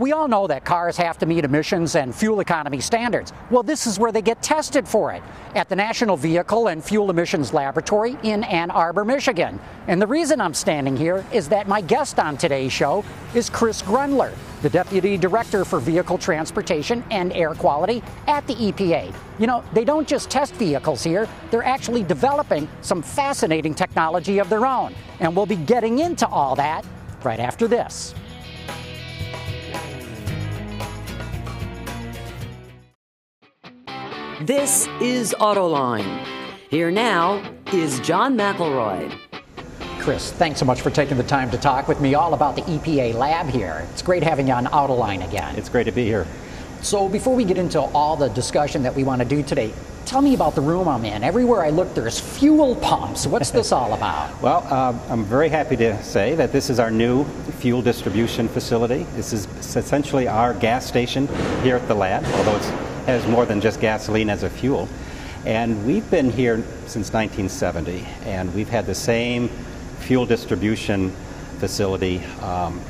We all know that cars have to meet emissions and fuel economy standards. Well, this is where they get tested for it at the National Vehicle and Fuel Emissions Laboratory in Ann Arbor, Michigan. And the reason I'm standing here is that my guest on today's show is Chris Grundler, the Deputy Director for Vehicle Transportation and Air Quality at the EPA. You know, they don't just test vehicles here, they're actually developing some fascinating technology of their own. And we'll be getting into all that right after this. This is Autoline. Here now is John McElroy. Chris, thanks so much for taking the time to talk with me all about the EPA lab here. It's great having you on Autoline again. It's great to be here. So, before we get into all the discussion that we want to do today, tell me about the room I'm in. Everywhere I look, there's fuel pumps. What's this all about? Well, uh, I'm very happy to say that this is our new fuel distribution facility. This is essentially our gas station here at the lab, although it has more than just gasoline as a fuel. And we've been here since 1970, and we've had the same fuel distribution facility um,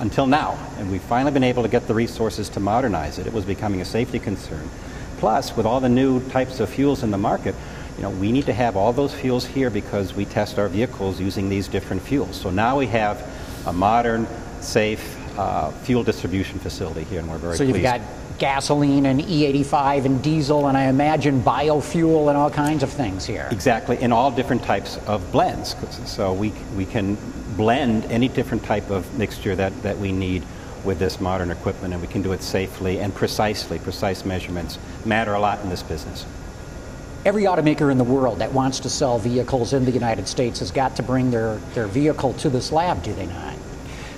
until now. And we've finally been able to get the resources to modernize it. It was becoming a safety concern. Plus, with all the new types of fuels in the market, you know, we need to have all those fuels here because we test our vehicles using these different fuels. So now we have a modern, safe uh, fuel distribution facility here, and we're very so pleased. you've got gasoline and E85 and diesel, and I imagine biofuel and all kinds of things here. Exactly, in all different types of blends. So we, we can blend any different type of mixture that, that we need with this modern equipment, and we can do it safely and precisely. Precise measurements matter a lot in this business. Every automaker in the world that wants to sell vehicles in the United States has got to bring their, their vehicle to this lab, do they not?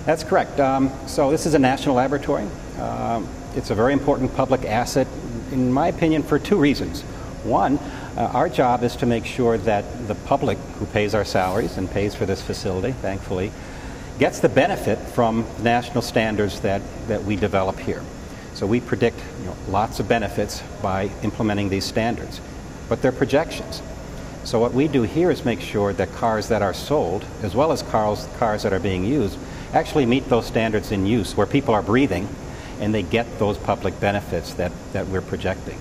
That's correct. Um, so this is a national laboratory. Um, it's a very important public asset, in my opinion, for two reasons. One, uh, our job is to make sure that the public who pays our salaries and pays for this facility, thankfully, gets the benefit from national standards that, that we develop here. So we predict you know, lots of benefits by implementing these standards, but they're projections. So what we do here is make sure that cars that are sold, as well as cars, cars that are being used, actually meet those standards in use, where people are breathing and they get those public benefits that, that we're projecting.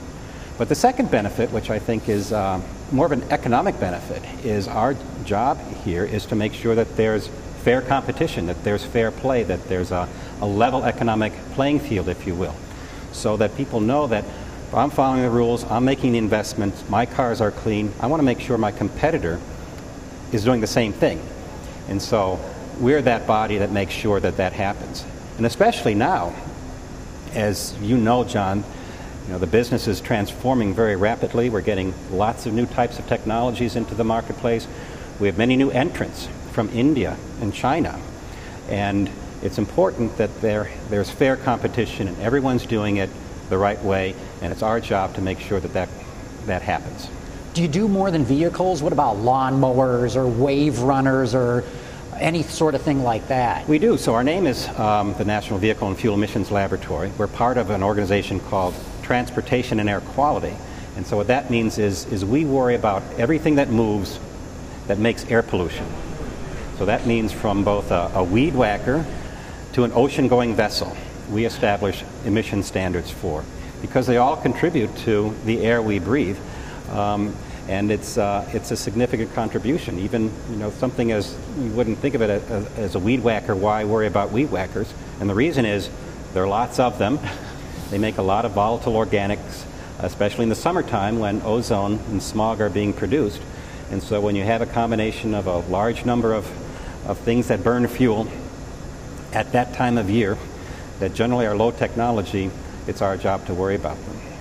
But the second benefit, which I think is uh, more of an economic benefit, is our job here is to make sure that there's fair competition, that there's fair play, that there's a, a level economic playing field, if you will, so that people know that I'm following the rules, I'm making the investments, my cars are clean, I want to make sure my competitor is doing the same thing. And so we're that body that makes sure that that happens. And especially now, as you know, John, you know, the business is transforming very rapidly. We're getting lots of new types of technologies into the marketplace. We have many new entrants from India and China. And it's important that there, there's fair competition and everyone's doing it the right way. And it's our job to make sure that that, that happens. Do you do more than vehicles? What about lawnmowers or wave runners or any sort of thing like that? We do. So our name is um, the National Vehicle and Fuel Emissions Laboratory. We're part of an organization called Transportation and Air Quality. And so what that means is, is we worry about everything that moves that makes air pollution. So that means from both a, a weed whacker to an ocean-going vessel, we establish emission standards for because they all contribute to the air we breathe. Um, and it's uh, it's a significant contribution. Even you know something as you wouldn't think of it as, as, a weed whacker. Why worry about weed whackers? And the reason is there are lots of them. they make a lot of volatile organics, especially in the summertime when ozone and smog are being produced. And so when you have a combination of a large number of, of things that burn fuel at that time of year that generally are low technology, it's our job to worry about them.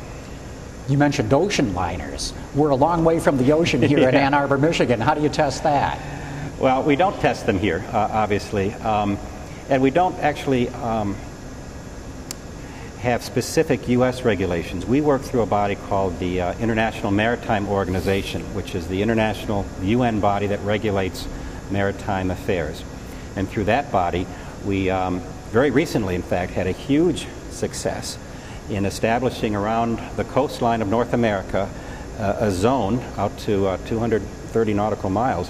You mentioned ocean liners. We're a long way from the ocean here yeah. in Ann Arbor, Michigan. How do you test that? Well, we don't test them here, uh, obviously. Um, and we don't actually um, have specific U.S. regulations. We work through a body called the uh, International Maritime Organization, which is the international UN body that regulates maritime affairs. And through that body, we um, very recently, in fact, had a huge success in establishing around the coastline of North America uh, a zone out to uh, 230 nautical miles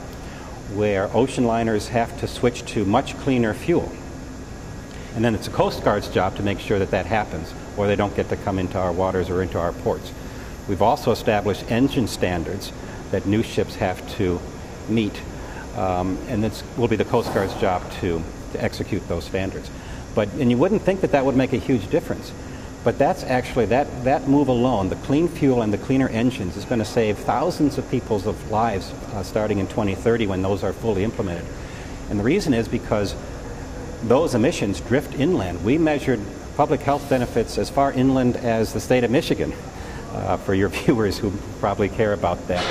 where ocean liners have to switch to much cleaner fuel. And then it's the Coast Guard's job to make sure that that happens, or they don't get to come into our waters or into our ports. We've also established engine standards that new ships have to meet, um, and it will be the Coast Guard's job to, to execute those standards. But, and you wouldn't think that that would make a huge difference. But that's actually, that, that move alone, the clean fuel and the cleaner engines, is going to save thousands of people's of lives uh, starting in 2030 when those are fully implemented. And the reason is because those emissions drift inland. We measured public health benefits as far inland as the state of Michigan, uh, for your viewers who probably care about that.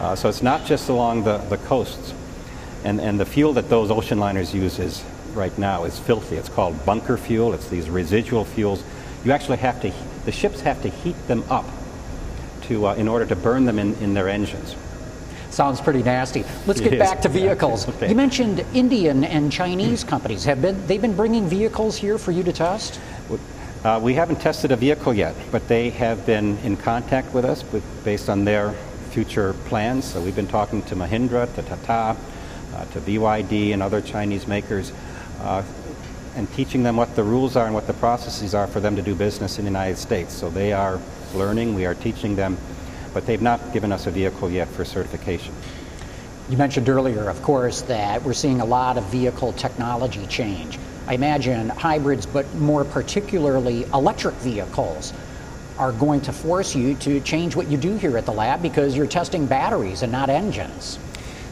Uh, so it's not just along the, the coasts. And, and the fuel that those ocean liners use is, right now is filthy. It's called bunker fuel. It's these residual fuels. You actually have to, the ships have to heat them up to, uh, in order to burn them in, in their engines. Sounds pretty nasty. Let's get back to vehicles. okay. You mentioned Indian and Chinese companies. Have been they've been bringing vehicles here for you to test? Uh, we haven't tested a vehicle yet, but they have been in contact with us with, based on their future plans. So we've been talking to Mahindra, to Tata, uh, to BYD, and other Chinese makers, uh, and teaching them what the rules are and what the processes are for them to do business in the United States. So they are learning, we are teaching them but they've not given us a vehicle yet for certification. You mentioned earlier, of course, that we're seeing a lot of vehicle technology change. I imagine hybrids, but more particularly electric vehicles, are going to force you to change what you do here at the lab because you're testing batteries and not engines.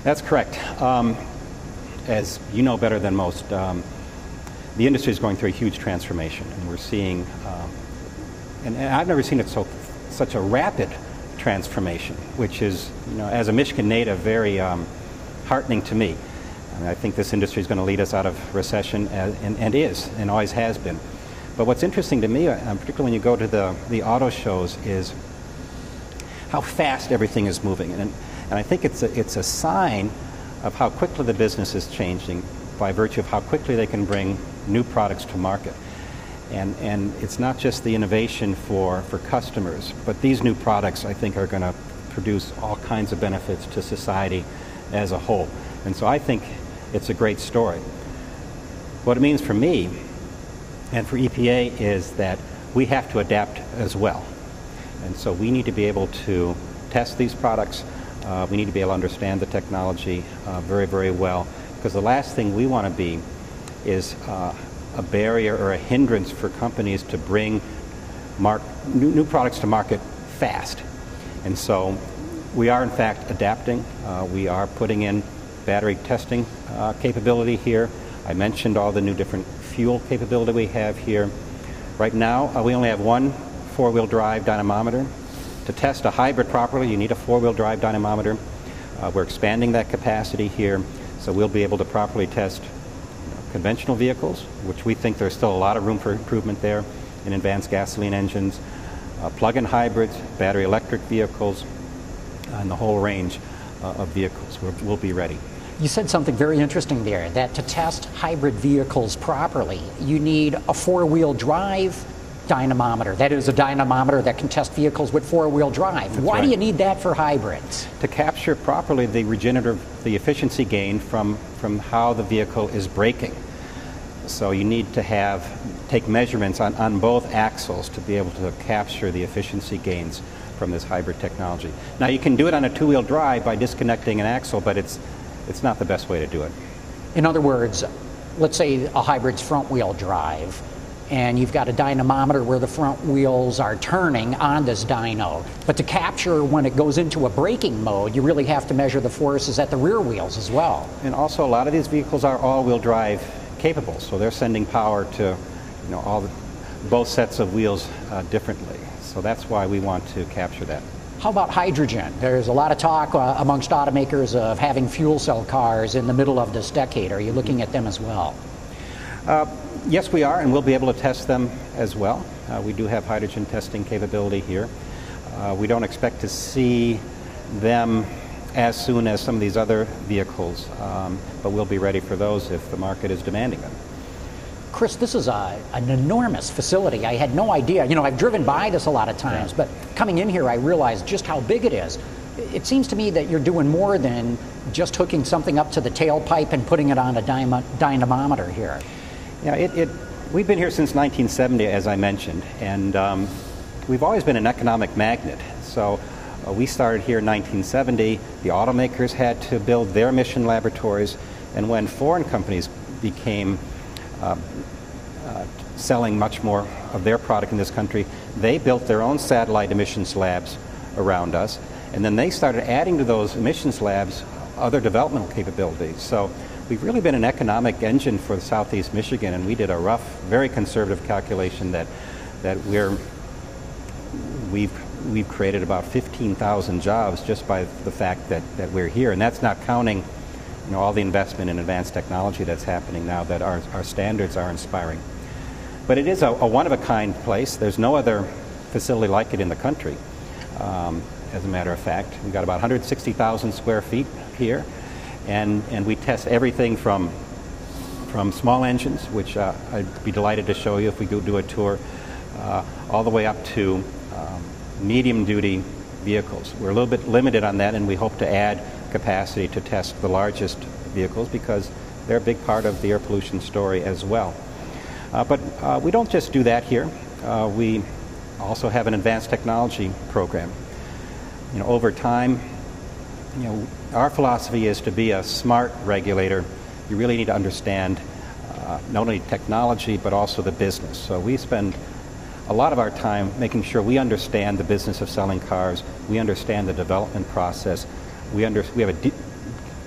That's correct. Um, as you know better than most, um, the industry is going through a huge transformation, and we're seeing, um, and, and I've never seen it so such a rapid transformation, which is, you know, as a Michigan native, very um, heartening to me. I, mean, I, think this industry is going to lead us out of recession, as, and, and, is, and always has been. But what's interesting to me, uh, particularly when you go to the, the auto shows, is how fast everything is moving. And, and I think it's a, it's a sign of how quickly the business is changing by virtue of how quickly they can bring new products to market. And, and it's not just the innovation for, for customers, but these new products, I think, are going to produce all kinds of benefits to society as a whole. And so I think it's a great story. What it means for me and for EPA is that we have to adapt as well. And so we need to be able to test these products. Uh, we need to be able to understand the technology uh, very, very well. Because the last thing we want to be is uh, a barrier or a hindrance for companies to bring mark, new, new products to market fast. And so we are, in fact, adapting. Uh, we are putting in battery testing uh, capability here. I mentioned all the new different fuel capability we have here. Right now, uh, we only have one four wheel drive dynamometer. To test a hybrid properly, you need a four wheel drive dynamometer. Uh, we're expanding that capacity here, so we'll be able to properly test conventional vehicles, which we think there's still a lot of room for improvement there in advanced gasoline engines, uh, plug-in hybrids, battery electric vehicles, and the whole range uh, of vehicles. We'll, we'll be ready. You said something very interesting there that to test hybrid vehicles properly, you need a four wheel drive dynamometer. That is a dynamometer that can test vehicles with four wheel drive. That's Why right. do you need that for hybrids? To capture properly the regenerative, the efficiency gain from, from how the vehicle is braking. So you need to have take measurements on, on both axles to be able to capture the efficiency gains from this hybrid technology. Now you can do it on a two-wheel drive by disconnecting an axle, but it's it's not the best way to do it. In other words, let's say a hybrid's front-wheel drive and you've got a dynamometer where the front wheels are turning on this dyno. But to capture when it goes into a braking mode, you really have to measure the forces at the rear wheels as well. And also, a lot of these vehicles are all-wheel drive capable, so they're sending power to you know all the, both sets of wheels uh, differently. So that's why we want to capture that. How about hydrogen? There's a lot of talk uh, amongst automakers of having fuel cell cars in the middle of this decade. Are you looking at them as well? Uh, yes, we are, and we'll be able to test them as well. Uh, we do have hydrogen testing capability here. Uh, we don't expect to see them as soon as some of these other vehicles, um, but we'll be ready for those if the market is demanding them. Chris, this is a, an enormous facility. I had no idea. You know, I've driven by this a lot of times, yeah. but coming in here, I realized just how big it is. It seems to me that you're doing more than just hooking something up to the tailpipe and putting it on a dynamometer here. Yeah, it, it We've been here since 1970, as I mentioned, and um, we've always been an economic magnet. So uh, we started here in 1970. The automakers had to build their emission laboratories, and when foreign companies became uh, uh, selling much more of their product in this country, they built their own satellite emissions labs around us, and then they started adding to those emissions labs other developmental capabilities. So we've really been an economic engine for southeast Michigan, and we did a rough, very conservative calculation that that we're we've we've created about 15,000 jobs just by the fact that, that we're here, and that's not counting you know, all the investment in advanced technology that's happening now that our, our standards are inspiring. But it is a, a one-of-a-kind place. There's no other facility like it in the country. Um, as a matter of fact, we've got about 160,000 square feet here and, and we test everything from, from small engines, which uh, I'd be delighted to show you if we go do a tour, uh, all the way up to medium duty vehicles. We're a little bit limited on that, and we hope to add capacity to test the largest vehicles because they're a big part of the air pollution story as well. Uh, but uh, we don't just do that here. Uh, we also have an advanced technology program. You know, over time, you know, our philosophy is to be a smart regulator. You really need to understand uh, not only technology but also the business. So we spend a lot of our time making sure we understand the business of selling cars. We understand the development process. We, under, we have a, deep,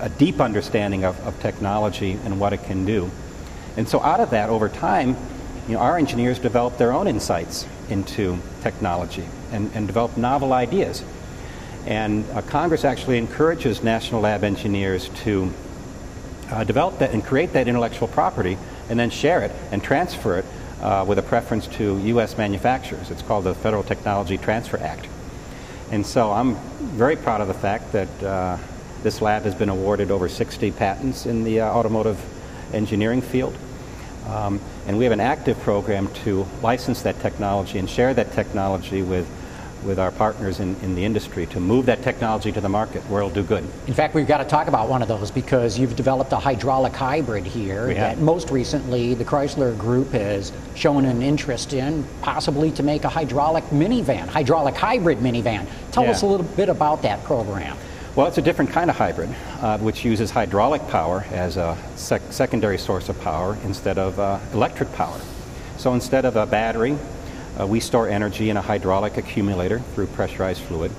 a deep understanding of, of technology and what it can do. And so out of that, over time, you know, our engineers develop their own insights into technology and, and develop novel ideas. And uh, Congress actually encourages national lab engineers to uh, develop that and create that intellectual property and then share it and transfer it uh, with a preference to U.S. manufacturers. It's called the Federal Technology Transfer Act. And so I'm very proud of the fact that uh, this lab has been awarded over 60 patents in the uh, automotive engineering field. Um, and we have an active program to license that technology and share that technology with with our partners in, in the industry to move that technology to the market where it'll do good. In fact, we've got to talk about one of those because you've developed a hydraulic hybrid here that most recently the Chrysler Group has shown an interest in, possibly to make a hydraulic minivan, hydraulic hybrid minivan. Tell Yeah. us a little bit about that program. Well, it's a different kind of hybrid, uh, which uses hydraulic power as a sec- secondary source of power instead of uh, electric power. So instead of a battery, uh, we store energy in a hydraulic accumulator through pressurized fluid.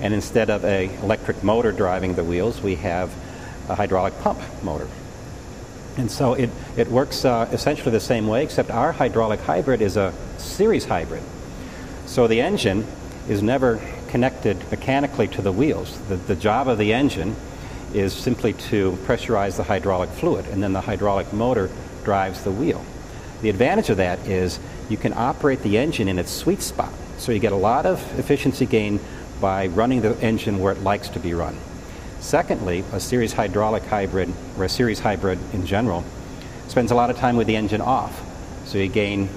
And instead of a electric motor driving the wheels, we have a hydraulic pump motor. And so it, it works uh, essentially the same way, except our hydraulic hybrid is a series hybrid. So the engine is never connected mechanically to the wheels. The, the job of the engine is simply to pressurize the hydraulic fluid, and then the hydraulic motor drives the wheel. The advantage of that is you can operate the engine in its sweet spot. So you get a lot of efficiency gain by running the engine where it likes to be run. Secondly, a series hydraulic hybrid, or a series hybrid in general, spends a lot of time with the engine off. So you gain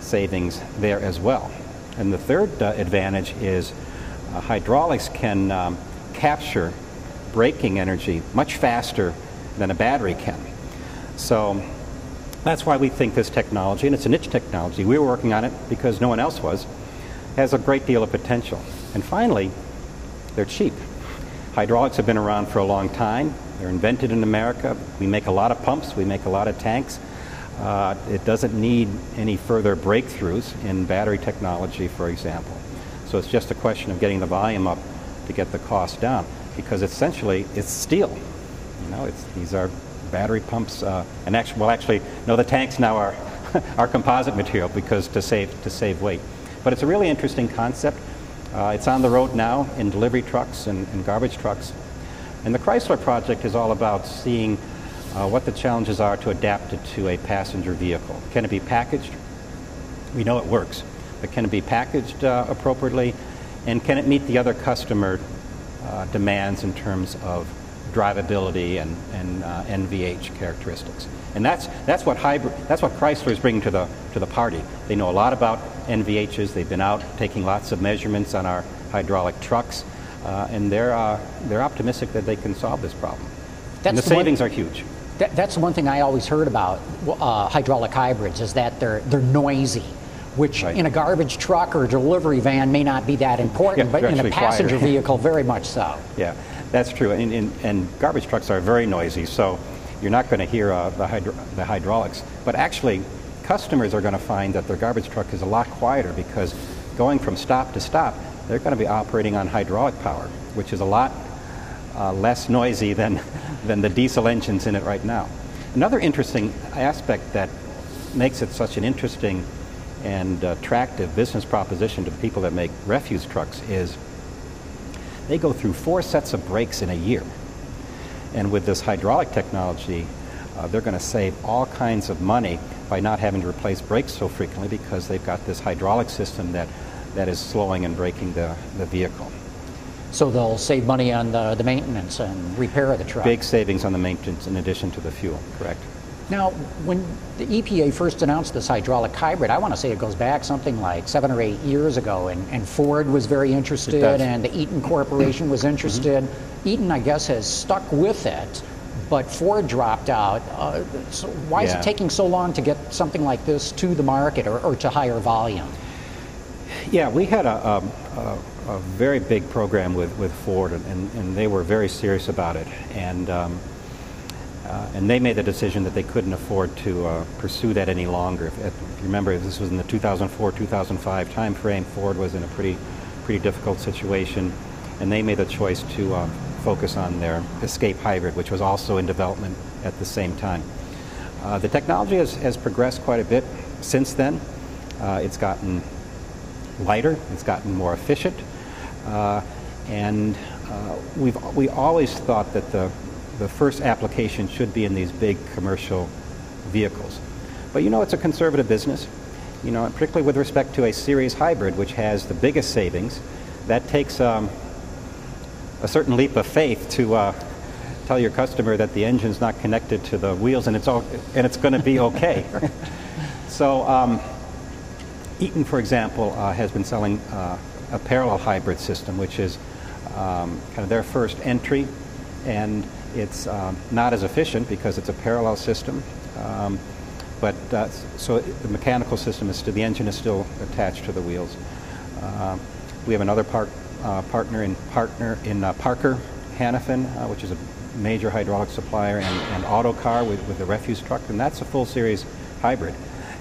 savings there as well. And the third uh, advantage is uh, hydraulics can um, capture braking energy much faster than a battery can. So that's why we think this technology, and it's a niche technology, we were working on it because no one else was, has a great deal of potential. And finally, they're cheap. Hydraulics have been around for a long time. They're invented in America. We make a lot of pumps, we make a lot of tanks. Uh, it doesn't need any further breakthroughs in battery technology, for example. So it's just a question of getting the volume up to get the cost down because essentially it's steel. You know, it's, these are battery pumps, uh, and actually, well, actually, no, the tanks now are, are composite material because to save to save weight. But it's a really interesting concept. Uh, it's on the road now in delivery trucks and, and garbage trucks. And the Chrysler project is all about seeing uh, what the challenges are to adapt it to a passenger vehicle. Can it be packaged? We know it works, but can it be packaged uh, appropriately? And can it meet the other customer uh, demands in terms of drivability and, and uh, NVH characteristics? And that's, that's, what hybrid, that's what Chrysler is bringing to the, to the party. They know a lot about NVHs. They've been out taking lots of measurements on our hydraulic trucks, uh, and they're, uh, they're optimistic that they can solve this problem. and the That's the one- savings are huge. That, that's one thing I always heard about uh, hydraulic hybrids is that they're they're noisy, which right. in a garbage truck or delivery van may not be that important, yeah, but in a passenger vehicle, very much so. Yeah, that's true. And, and, and, garbage trucks are very noisy, so you're not going to hear uh, the, hydro- the hydraulics. But actually, customers are going to find that their garbage truck is a lot quieter because going from stop to stop, they're going to be operating on hydraulic power, which is a lot uh, less noisy than, than the diesel engines in it right now. Another interesting aspect that makes it such an interesting and attractive business proposition to the people that make refuse trucks is they go through four sets of brakes in a year. And with this hydraulic technology, uh, they're going to save all kinds of money by not having to replace brakes so frequently because they've got this hydraulic system that, that is slowing and braking the, the vehicle. So they'll save money on the, the maintenance and repair of the truck. Big savings on the maintenance in addition to the fuel, correct. Now, when the EPA first announced this hydraulic hybrid, I want to say it goes back something like seven or eight years ago, and, and Ford was very interested, and the Eaton Corporation was interested. Mm-hmm. Eaton, I guess, has stuck with it, but Ford dropped out. Uh, so why yeah. is it taking so long to get something like this to the market or, or to higher volume? Yeah, we had a, a, a, a very big program with, with Ford, and, and, they were very serious about it. And um, uh, and they made the decision that they couldn't afford to uh, pursue that any longer. If, if, you remember, this was in the 2004-2005 timeframe. Ford was in a pretty, pretty difficult situation, and they made the choice to uh, focus on their Escape Hybrid, which was also in development at the same time. Uh, the technology has, has progressed quite a bit since then. Uh, it's gotten lighter, it's gotten more efficient, uh, and we've we always thought that the the first application should be in these big commercial vehicles. But you know, it's a conservative business. You know, particularly with respect to a series hybrid, which has the biggest savings, that takes um, a certain leap of faith to uh, tell your customer that the engine's not connected to the wheels and it's all, and it's going to be okay. so, um, Eaton, for example, uh, has been selling uh, a parallel hybrid system, which is um, kind of their first entry, and it's um, not as efficient because it's a parallel system. Um, but uh, so the mechanical system is still, the engine is still attached to the wheels. Uh, we have another part, uh, partner in partner in uh, Parker Hannifin, uh, which is a major hydraulic supplier, and, and Autocar with, with the refuse truck, and that's a full series hybrid.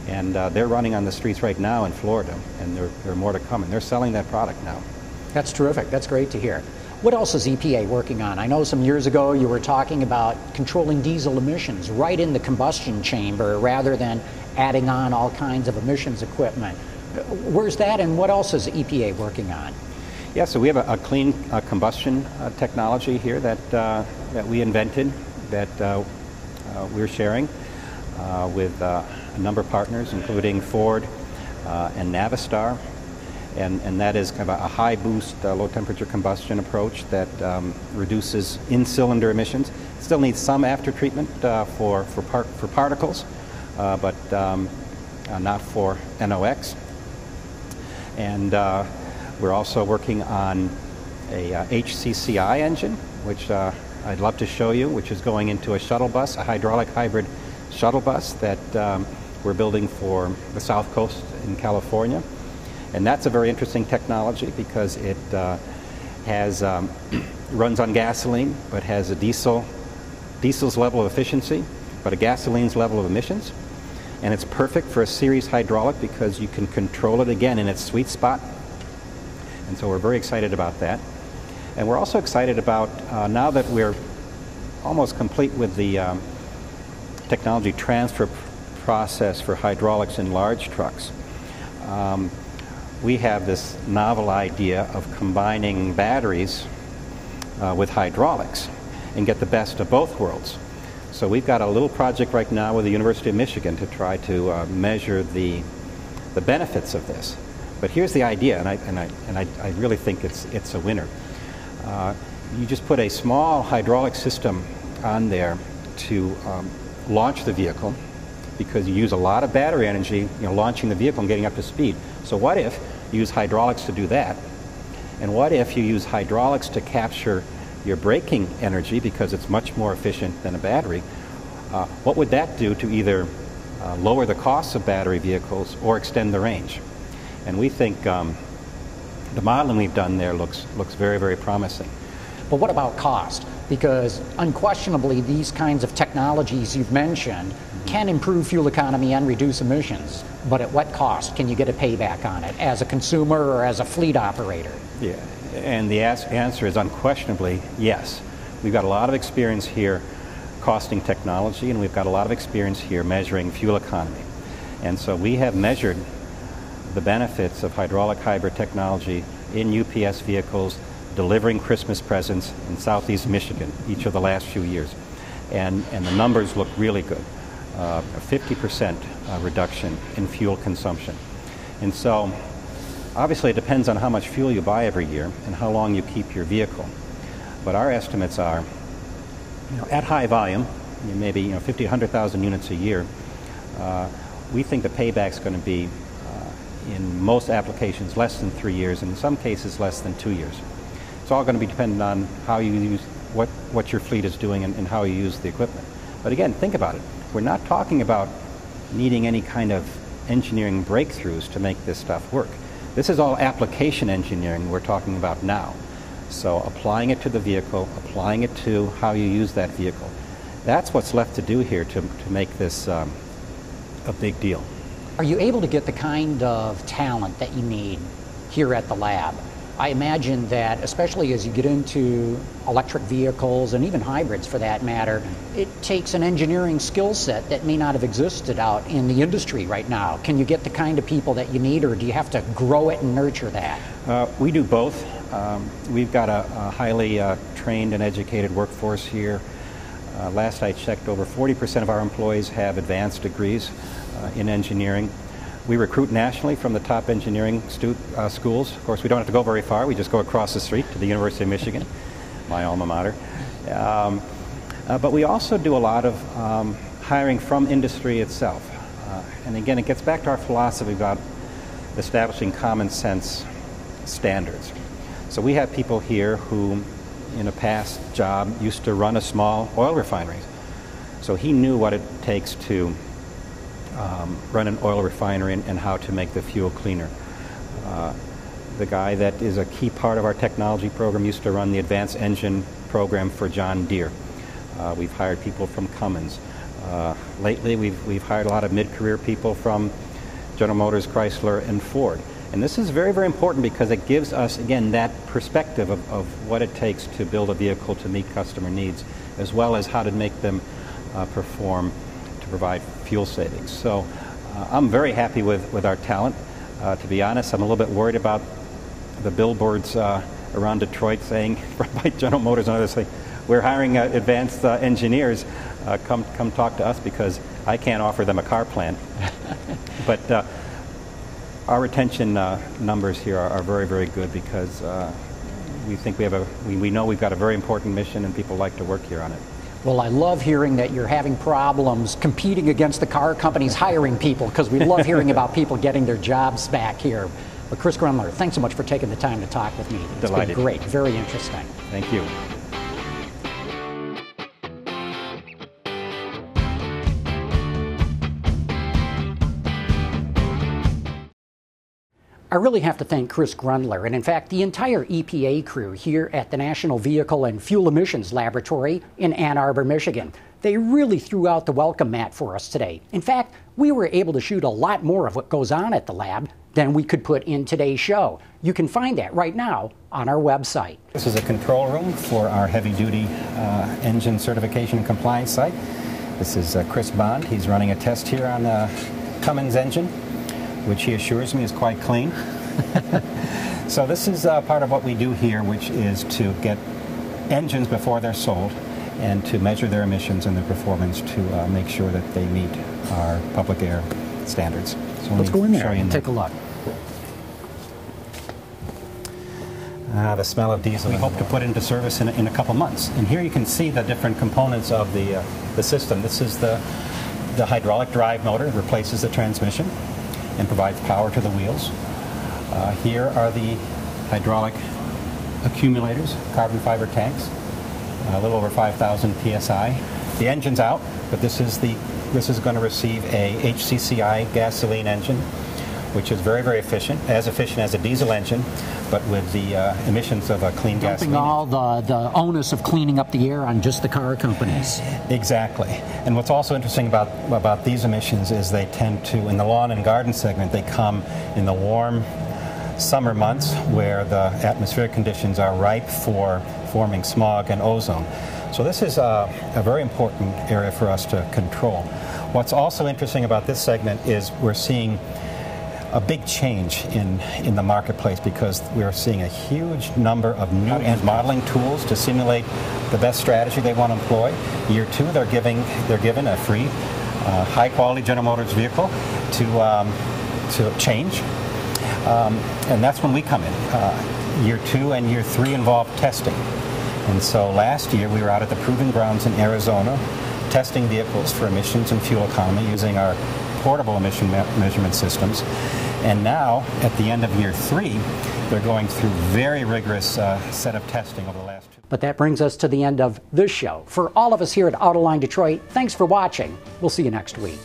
And uh, they're running on the streets right now in Florida, and there, there are more to come, and they're selling that product now. That's terrific. That's great to hear. What else is EPA working on? I know some years ago you were talking about controlling diesel emissions right in the combustion chamber rather than adding on all kinds of emissions equipment. Where's that and what else is EPA working on? Yeah, so we have a, a clean uh, combustion uh, technology here that, uh, that we invented that uh, uh, we're sharing uh, with a number of partners, including Ford and Navistar and, and that is kind of a high boost, uh, low temperature combustion approach that um, reduces in cylinder emissions. Still needs some after treatment uh, for, for, part, for particles, uh, but um, uh, not for NOx. And uh, we're also working on a HCCI uh, engine, which I'd love to show you, which is going into a shuttle bus, a hydraulic hybrid shuttle bus that um, we're building for the South Coast in California. And that's a very interesting technology because it uh, has um, runs on gasoline, but has a diesel diesel's level of efficiency, but a gasoline's level of emissions. And it's perfect for a series hydraulic because you can control it again in its sweet spot. And so we're very excited about that. And we're also excited about uh, now that we're almost complete with the um, technology transfer process for hydraulics in large trucks. Um, we have this novel idea of combining batteries uh, with hydraulics and get the best of both worlds. So we've got a little project right now with the University of Michigan to try to uh, measure the, the benefits of this. But here's the idea, and I, and I, and I, I really think it's, it's a winner. Uh, you just put a small hydraulic system on there to um, launch the vehicle because you use a lot of battery energy you know, launching the vehicle and getting up to speed. So what if you use hydraulics to do that? And what if you use hydraulics to capture your braking energy because it's much more efficient than a battery? Uh, what would that do to either uh, lower the costs of battery vehicles or extend the range? And we think um, the modeling we've done there looks, looks very, very promising. But what about cost? Because unquestionably, these kinds of technologies you've mentioned can improve fuel economy and reduce emissions. But at what cost can you get a payback on it as a consumer or as a fleet operator? Yeah, and the answer is unquestionably yes. We've got a lot of experience here costing technology, and we've got a lot of experience here measuring fuel economy. And so we have measured the benefits of hydraulic hybrid technology in UPS vehicles delivering Christmas presents in southeast Michigan each of the last few years. And, and the numbers look really good. Uh, a 50% uh, reduction in fuel consumption. And so, obviously, it depends on how much fuel you buy every year and how long you keep your vehicle. But our estimates are, you know, at high volume, maybe you know, 50, 100,000 units a year, uh, we think the payback is going to be, uh, in most applications, less than three years, and in some cases, less than two years. It's all going to be dependent on how you use what, what your fleet is doing and, and how you use the equipment. But again, think about it. We're not talking about needing any kind of engineering breakthroughs to make this stuff work. This is all application engineering we're talking about now. So applying it to the vehicle, applying it to how you use that vehicle. That's what's left to do here to, to make this um, a big deal. Are you able to get the kind of talent that you need here at the lab? I imagine that, especially as you get into electric vehicles and even hybrids for that matter, it takes an engineering skill set that may not have existed out in the industry right now. Can you get the kind of people that you need, or do you have to grow it and nurture that? Uh, we do both. Um, we've got a, a highly uh, trained and educated workforce here. Uh, last I checked, over 40% of our employees have advanced degrees uh, in engineering. We recruit nationally from the top engineering stu- uh, schools. Of course, we don't have to go very far. We just go across the street to the University of Michigan, my alma mater. Um, uh, but we also do a lot of um, hiring from industry itself. Uh, and again, it gets back to our philosophy about establishing common sense standards. So we have people here who, in a past job, used to run a small oil refinery. So he knew what it takes to um, run an oil refinery and, and, how to make the fuel cleaner. Uh, the guy that is a key part of our technology program used to run the advanced engine program for John Deere. Uh, we've hired people from Cummins. Uh, lately, we've, we've hired a lot of mid career people from General Motors, Chrysler, and Ford. And this is very, very important because it gives us, again, that perspective of, of what it takes to build a vehicle to meet customer needs, as well as how to make them uh, perform to provide fuel savings. So uh, I'm very happy with, with our talent. Uh, to be honest, I'm a little bit worried about the billboards uh, around Detroit saying, by General Motors and others saying, we're hiring uh, advanced uh, engineers. Uh, come, come talk to us because I can't offer them a car plan. but our retention numbers here are, are, very, very good because we think we have a, we, we know we've got a very important mission and people like to work here on it. Well, I love hearing that you're having problems competing against the car companies hiring people because we love hearing about people getting their jobs back here. But Chris Grundler, thanks so much for taking the time to talk with me. It's Delighted. been great, very interesting. Thank you. I really have to thank Chris Grundler and, in fact, the entire EPA crew here at the National Vehicle and Fuel Emissions Laboratory in Ann Arbor, Michigan. They really threw out the welcome mat for us today. In fact, we were able to shoot a lot more of what goes on at the lab than we could put in today's show. You can find that right now on our website. This is a control room for our heavy duty uh, engine certification and compliance site. This is uh, Chris Bond. He's running a test here on the Cummins engine which he assures me is quite clean. so this is uh, part of what we do here, which is to get engines before they're sold and to measure their emissions and their performance to uh, make sure that they meet our public air standards. So Let's go in there and take a look. Ah, the smell of diesel. We hope to put into service in a, in a couple months. And here you can see the different components of the, uh, the system. This is the, the hydraulic drive motor, replaces the transmission and provides power to the wheels. Uh, here are the hydraulic accumulators, carbon fiber tanks, a little over 5,000 psi. The engine's out, but this is the this is going to receive a HCCI gasoline engine, which is very very efficient, as efficient as a diesel engine, but with the uh, emissions of a clean Dumping gasoline. all the, the onus of cleaning up the air on just the car companies. Exactly. And what's also interesting about about these emissions is they tend to, in the lawn and garden segment, they come in the warm summer months where the atmospheric conditions are ripe for forming smog and ozone. So this is a, a very important area for us to control. What's also interesting about this segment is we're seeing a big change in, in the marketplace because we're seeing a huge number of new and modeling tools to simulate the best strategy they want to employ. Year two, they're giving they're given a free, uh, high quality General Motors vehicle to um, to change, um, and that's when we come in. Uh, year two and year three involve testing, and so last year we were out at the proving grounds in Arizona, testing vehicles for emissions and fuel economy using our portable emission me- measurement systems. And now, at the end of year three, they're going through very rigorous uh, set of testing over the last two. But that brings us to the end of this show. For all of us here at Autoline Detroit, thanks for watching. We'll see you next week.